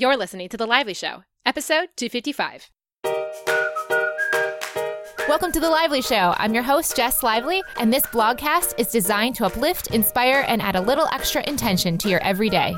You're listening to The Lively Show, episode 255. Welcome to The Lively Show. I'm your host, Jess Lively, and this blogcast is designed to uplift, inspire, and add a little extra intention to your everyday.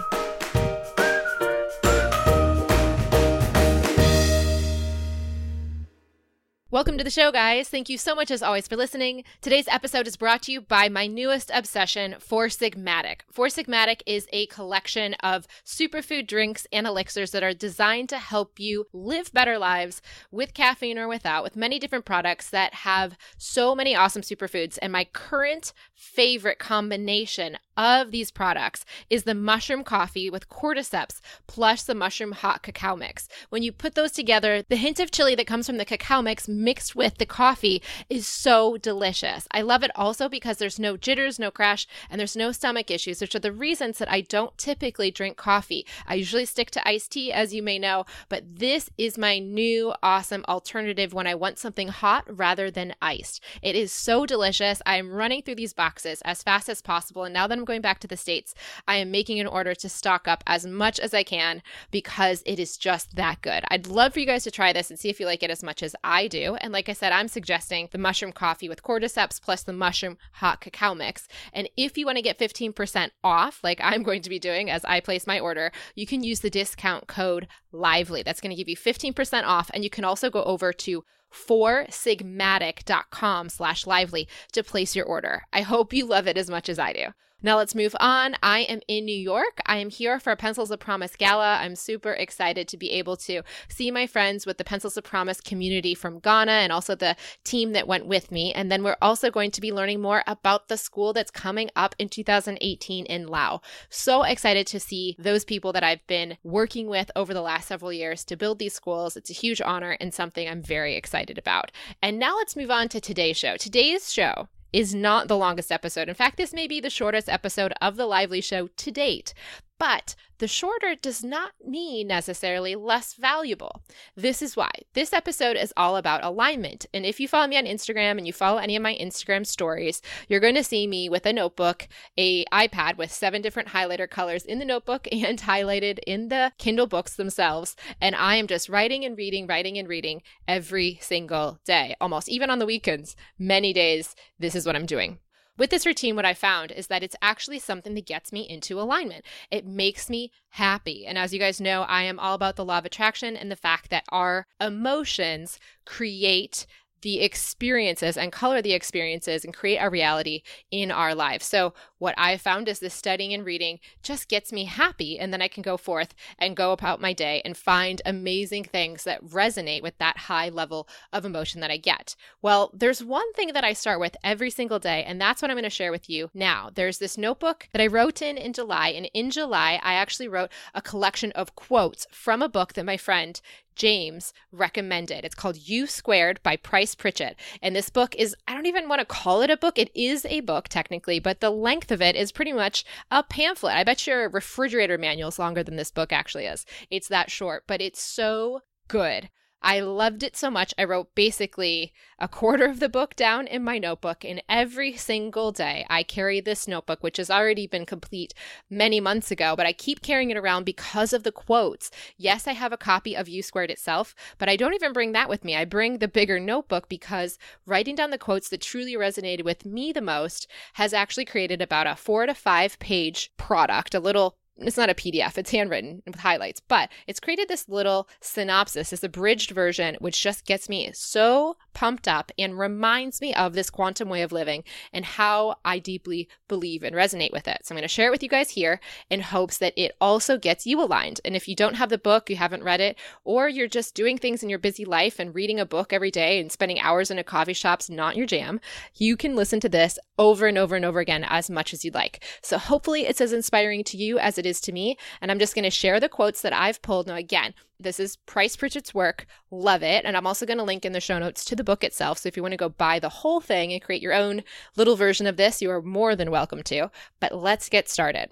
Welcome to the show, guys. Thank you so much, as always, for listening. Today's episode is brought to you by my newest obsession, Four Sigmatic. Four Sigmatic is a collection of superfood drinks and elixirs that are designed to help you live better lives with caffeine or without, with many different products that have so many awesome superfoods. And my current favorite combination of these products is the mushroom coffee with cordyceps plus the mushroom hot cacao mix. When you put those together, the hint of chili that comes from the cacao mix mixed with the coffee is so delicious. I love it also because there's no jitters, no crash, and there's no stomach issues, which are the reasons that I don't typically drink coffee. I usually stick to iced tea, as you may know, but this is my new awesome alternative when I want something hot rather than iced. It is so delicious. I am running through these boxes as fast as possible, and now that I'm going back to the States, I am making an order to stock up as much as I can because it is just that good. I'd love for you guys to try this and see if you like it as much as I do. And like I said, I'm suggesting the mushroom coffee with cordyceps plus the mushroom hot cacao mix. And if you want to get 15% off, like I'm going to be doing as I place my order, you can use the discount code LIVELY. That's going to give you 15% off. And you can also go over to foursigmatic.com slash lively to place your order. I hope you love it as much as I do. Now let's move on. I am in New York. I am here for Pencils of Promise Gala. I'm super excited to be able to see my friends with the Pencils of Promise community from Ghana and also the team that went with me. And then we're also going to be learning more about the school that's coming up in 2018 in Lao. So excited to see those people that I've been working with over the last several years to build these schools. It's a huge honor and something I'm very excited about. And now let's move on to today's show. Today's show is not the longest episode. In fact, this may be the shortest episode of The Lively Show to date. But the shorter does not mean necessarily less valuable. This is why. This episode is all about alignment. And if you follow me on Instagram and you follow any of my Instagram stories, you're going to see me with a notebook, a iPad with seven different highlighter colors in the notebook and highlighted in the Kindle books themselves. And I am just writing and reading, writing and reading every single day, almost even on the weekends, many days. This is what I'm doing. With this routine, what I found is that it's actually something that gets me into alignment. It makes me happy. And as you guys know, I am all about the law of attraction and the fact that our emotions create the experiences and color the experiences and create a reality in our lives. So, what I found is this studying and reading just gets me happy. And then I can go forth and go about my day and find amazing things that resonate with that high level of emotion that I get. Well, there's one thing that I start with every single day, and that's what I'm going to share with you now. There's this notebook that I wrote in in July. And in July, I actually wrote a collection of quotes from a book that my friend James recommended. It's called You Squared by Price Pritchett. And this book is, I don't even want to call it a book. It is a book, technically, but the length of it is pretty much a pamphlet. I bet your refrigerator manual is longer than this book actually is. It's that short, but it's so good. I loved it so much. I wrote basically a quarter of the book down in my notebook, and every single day I carry this notebook, which has already been complete many months ago, but I keep carrying it around because of the quotes. Yes, I have a copy of You Squared itself, but I don't even bring that with me. I bring the bigger notebook because writing down the quotes that truly resonated with me the most has actually created about a four to five page product, a little it's not a PDF, it's handwritten with highlights, but it's created this little synopsis, this abridged version, which just gets me so pumped up and reminds me of this quantum way of living and how I deeply believe and resonate with it. So I'm going to share it with you guys here in hopes that it also gets you aligned. And if you don't have the book, you haven't read it, or you're just doing things in your busy life and reading a book every day and spending hours in a coffee shop's not your jam, you can listen to this over and over and over again as much as you'd like. So hopefully it's as inspiring to you as it is to me. And I'm just going to share the quotes that I've pulled. Now, again, this is Price Pritchett's work. Love it. And I'm also going to link in the show notes to the book itself. So if you want to go buy the whole thing and create your own little version of this, you are more than welcome to. But let's get started.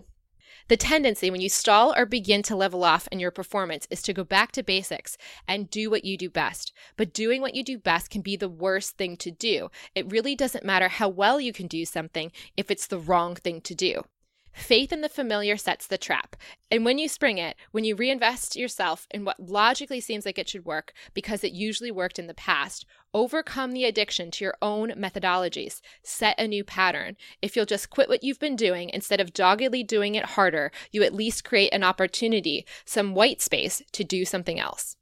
The tendency when you stall or begin to level off in your performance is to go back to basics and do what you do best. But doing what you do best can be the worst thing to do. It really doesn't matter how well you can do something if it's the wrong thing to do. Faith in the familiar sets the trap. And when you spring it, when you reinvest yourself in what logically seems like it should work because it usually worked in the past, overcome the addiction to your own methodologies, set a new pattern. If you'll just quit what you've been doing instead of doggedly doing it harder, you at least create an opportunity, some white space to do something else.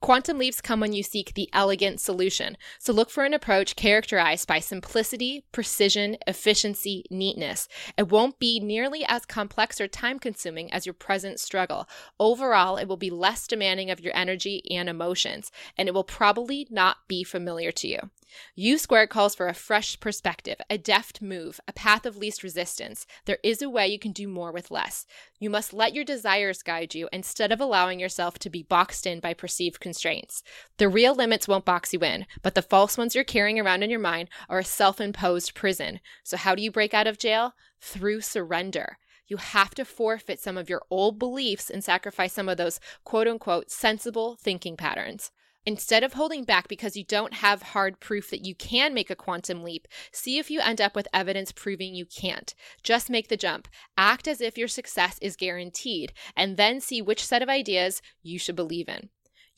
Quantum leaps come when you seek the elegant solution. So look for an approach characterized by simplicity, precision, efficiency, neatness. It won't be nearly as complex or time consuming as your present struggle. Overall, it will be less demanding of your energy and emotions, and it will probably not be familiar to you. U squared calls for a fresh perspective, a deft move, a path of least resistance. There is a way you can do more with less. You must let your desires guide you instead of allowing yourself to be boxed in by perceived constraints. The real limits won't box you in, but the false ones you're carrying around in your mind are a self imposed prison. So, how do you break out of jail? Through surrender. You have to forfeit some of your old beliefs and sacrifice some of those quote unquote sensible thinking patterns. Instead of holding back because you don't have hard proof that you can make a quantum leap, see if you end up with evidence proving you can't. Just make the jump. Act as if your success is guaranteed, and then see which set of ideas you should believe in.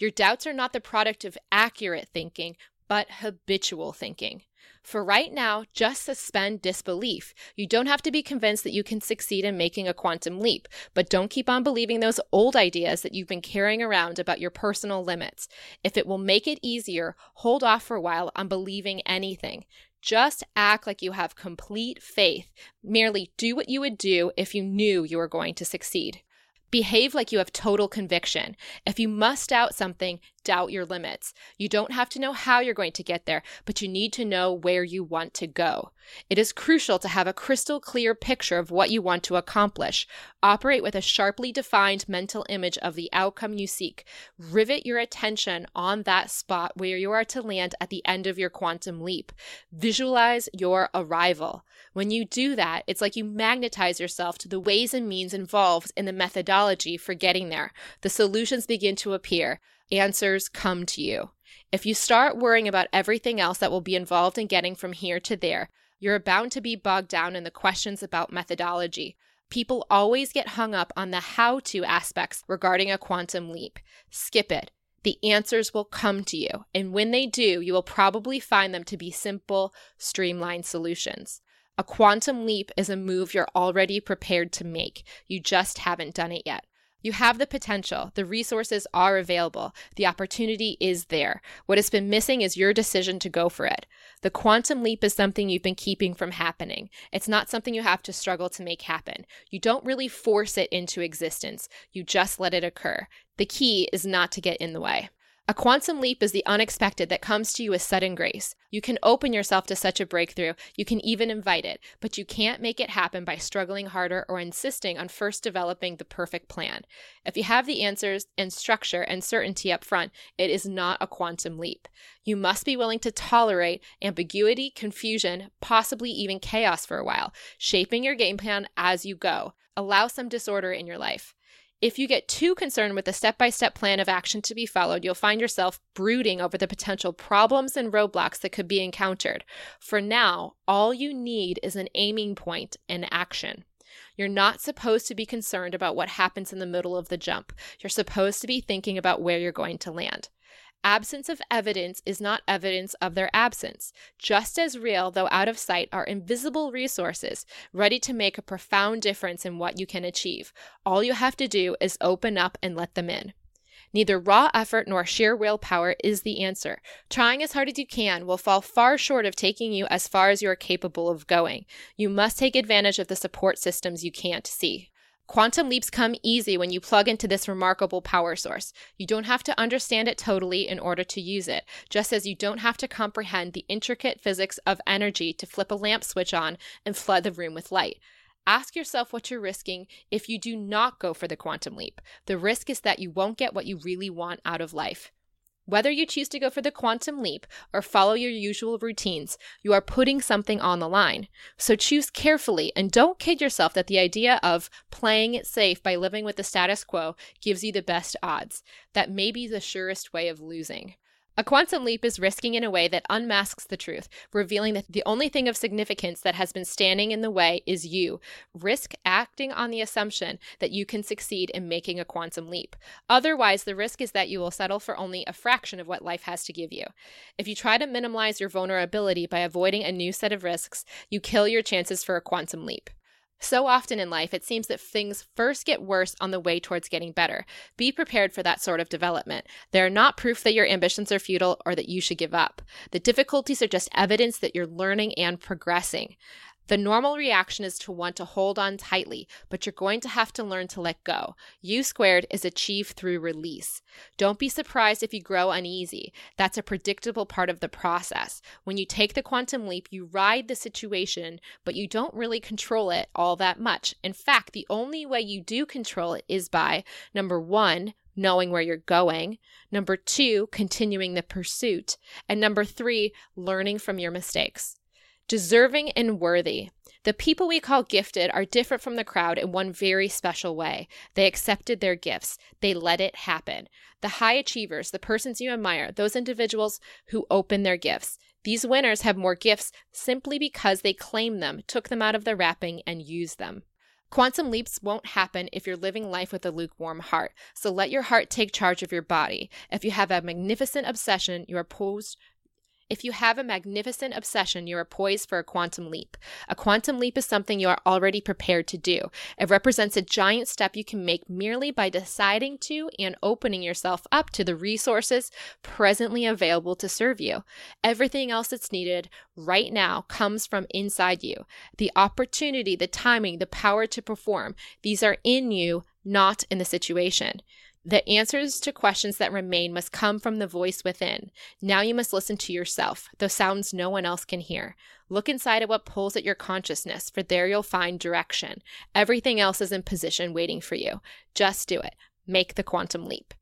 Your doubts are not the product of accurate thinking, but habitual thinking. For right now, just suspend disbelief. You don't have to be convinced that you can succeed in making a quantum leap, but don't keep on believing those old ideas that you've been carrying around about your personal limits. If it will make it easier, hold off for a while on believing anything. Just act like you have complete faith. Merely do what you would do if you knew you were going to succeed. Behave like you have total conviction. If you must doubt something, doubt your limits. You don't have to know how you're going to get there, but you need to know where you want to go. It is crucial to have a crystal clear picture of what you want to accomplish. Operate with a sharply defined mental image of the outcome you seek. Rivet your attention on that spot where you are to land at the end of your quantum leap. Visualize your arrival. When you do that, it's like you magnetize yourself to the ways and means involved in the methodology for getting there. The solutions begin to appear. Answers come to you. If you start worrying about everything else that will be involved in getting from here to there, you're bound to be bogged down in the questions about methodology. People always get hung up on the how to aspects regarding a quantum leap. Skip it. The answers will come to you, and when they do, you will probably find them to be simple, streamlined solutions. A quantum leap is a move you're already prepared to make. You just haven't done it yet. You have the potential. The resources are available. The opportunity is there. What has been missing is your decision to go for it. The quantum leap is something you've been keeping from happening. It's not something you have to struggle to make happen. You don't really force it into existence. You just let it occur. The key is not to get in the way. A quantum leap is the unexpected that comes to you with sudden grace. You can open yourself to such a breakthrough, you can even invite it, but you can't make it happen by struggling harder or insisting on first developing the perfect plan. If you have the answers and structure and certainty up front, it is not a quantum leap. You must be willing to tolerate ambiguity, confusion, possibly even chaos for a while, shaping your game plan as you go. Allow some disorder in your life. If you get too concerned with the step by step plan of action to be followed, you'll find yourself brooding over the potential problems and roadblocks that could be encountered. For now, all you need is an aiming point and action. You're not supposed to be concerned about what happens in the middle of the jump. You're supposed to be thinking about where you're going to land. Absence of evidence is not evidence of their absence. Just as real, though out of sight, are invisible resources ready to make a profound difference in what you can achieve. All you have to do is open up and let them in. Neither raw effort nor sheer willpower is the answer. Trying as hard as you can will fall far short of taking you as far as you are capable of going. You must take advantage of the support systems you can't see. Quantum leaps come easy when you plug into this remarkable power source. You don't have to understand it totally in order to use it, just as you don't have to comprehend the intricate physics of energy to flip a lamp switch on and flood the room with light. Ask yourself what you're risking if you do not go for the quantum leap. The risk is that you won't get what you really want out of life. Whether you choose to go for the quantum leap or follow your usual routines, you are putting something on the line. So choose carefully and don't kid yourself that the idea of playing it safe by living with the status quo gives you the best odds. That may be the surest way of losing. A quantum leap is risking in a way that unmasks the truth, revealing that the only thing of significance that has been standing in the way is you. Risk acting on the assumption that you can succeed in making a quantum leap. Otherwise, the risk is that you will settle for only a fraction of what life has to give you. If you try to minimize your vulnerability by avoiding a new set of risks, you kill your chances for a quantum leap. So often in life, it seems that things first get worse on the way towards getting better. Be prepared for that sort of development. They are not proof that your ambitions are futile or that you should give up. The difficulties are just evidence that you're learning and progressing. The normal reaction is to want to hold on tightly, but you're going to have to learn to let go. U squared is achieved through release. Don't be surprised if you grow uneasy. That's a predictable part of the process. When you take the quantum leap, you ride the situation, but you don't really control it all that much. In fact, the only way you do control it is by number one, knowing where you're going. Number two, continuing the pursuit. And number three, learning from your mistakes. Deserving and worthy. The people we call gifted are different from the crowd in one very special way. They accepted their gifts, they let it happen. The high achievers, the persons you admire, those individuals who open their gifts. These winners have more gifts simply because they claim them, took them out of the wrapping, and used them. Quantum leaps won't happen if you're living life with a lukewarm heart. So let your heart take charge of your body. If you have a magnificent obsession, you are posed if you have a magnificent obsession, you are poised for a quantum leap. A quantum leap is something you are already prepared to do. It represents a giant step you can make merely by deciding to and opening yourself up to the resources presently available to serve you. Everything else that's needed right now comes from inside you. The opportunity, the timing, the power to perform, these are in you, not in the situation. The answers to questions that remain must come from the voice within. Now you must listen to yourself, those sounds no one else can hear. Look inside at what pulls at your consciousness, for there you'll find direction. Everything else is in position waiting for you. Just do it. Make the quantum leap.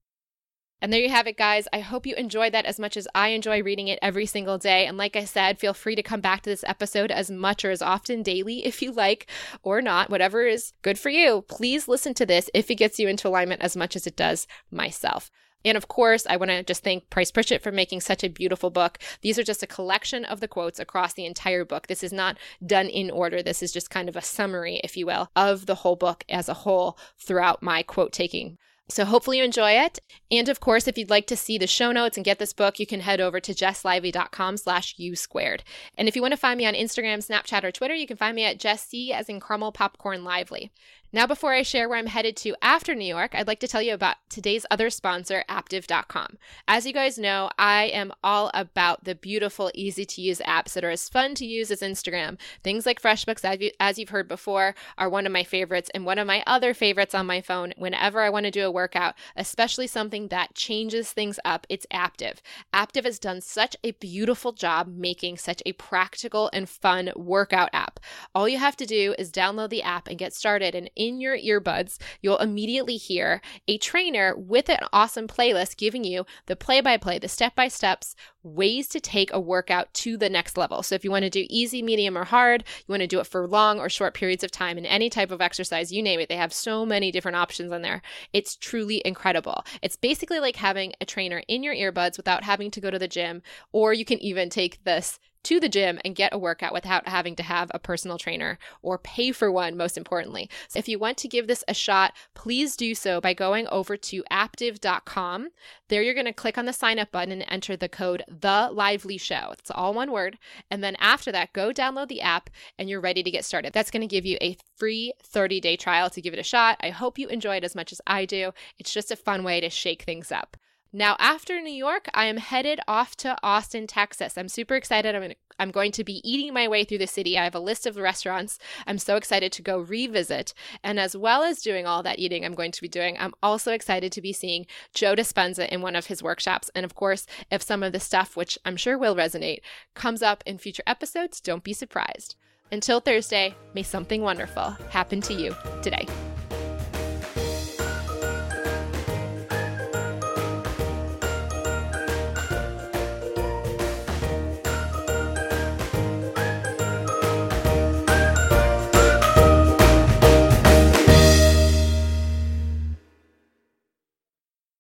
And there you have it, guys. I hope you enjoyed that as much as I enjoy reading it every single day. And like I said, feel free to come back to this episode as much or as often daily if you like or not, whatever is good for you. Please listen to this if it gets you into alignment as much as it does myself. And of course, I want to just thank Price Pritchett for making such a beautiful book. These are just a collection of the quotes across the entire book. This is not done in order. This is just kind of a summary, if you will, of the whole book as a whole throughout my quote taking so hopefully you enjoy it. And of course, if you'd like to see the show notes and get this book, you can head over to jesslively.com slash u squared. And if you want to find me on Instagram, Snapchat, or Twitter, you can find me at Jessie as in caramel popcorn lively. Now, before I share where I'm headed to after New York, I'd like to tell you about today's other sponsor, Aaptiv.com. As you guys know, I am all about the beautiful, easy to use apps that are as fun to use as Instagram. Things like FreshBooks, as you've heard before, are one of my favorites, and one of my other favorites on my phone whenever I want to do a workout, especially something that changes things up, it's Aaptiv. Aaptiv has done such a beautiful job making such a practical and fun workout app. All you have to do is download the app and get started. And in your earbuds, you'll immediately hear a trainer with an awesome playlist giving you the play by play, the step by steps, ways to take a workout to the next level. So if you want to do easy, medium, or hard, you want to do it for long or short periods of time in any type of exercise, you name it, they have so many different options on there. It's truly incredible. It's basically like having a trainer in your earbuds without having to go to the gym, or you can even take this to the gym and get a workout without having to have a personal trainer or pay for one, most importantly. So if you want to give this a shot, please do so by going over to aaptiv.com. There you're going to click on the sign up button and enter the code The Lively Show. It's all one word. And then after that, go download the app and you're ready to get started. That's going to give you a free 30 day trial to give it a shot. I hope you enjoy it as much as I do. It's just a fun way to shake things up. Now, after New York, I am headed off to Austin, Texas. I'm super excited. I'm, I'm going to be eating my way through the city. I have a list of restaurants I'm so excited to go revisit. And as well as doing all that eating I'm going to be doing, I'm also excited to be seeing Joe Dispenza in one of his workshops. And of course, if some of the stuff, which I'm sure will resonate, comes up in future episodes, don't be surprised. Until Thursday, may something wonderful happen to you today.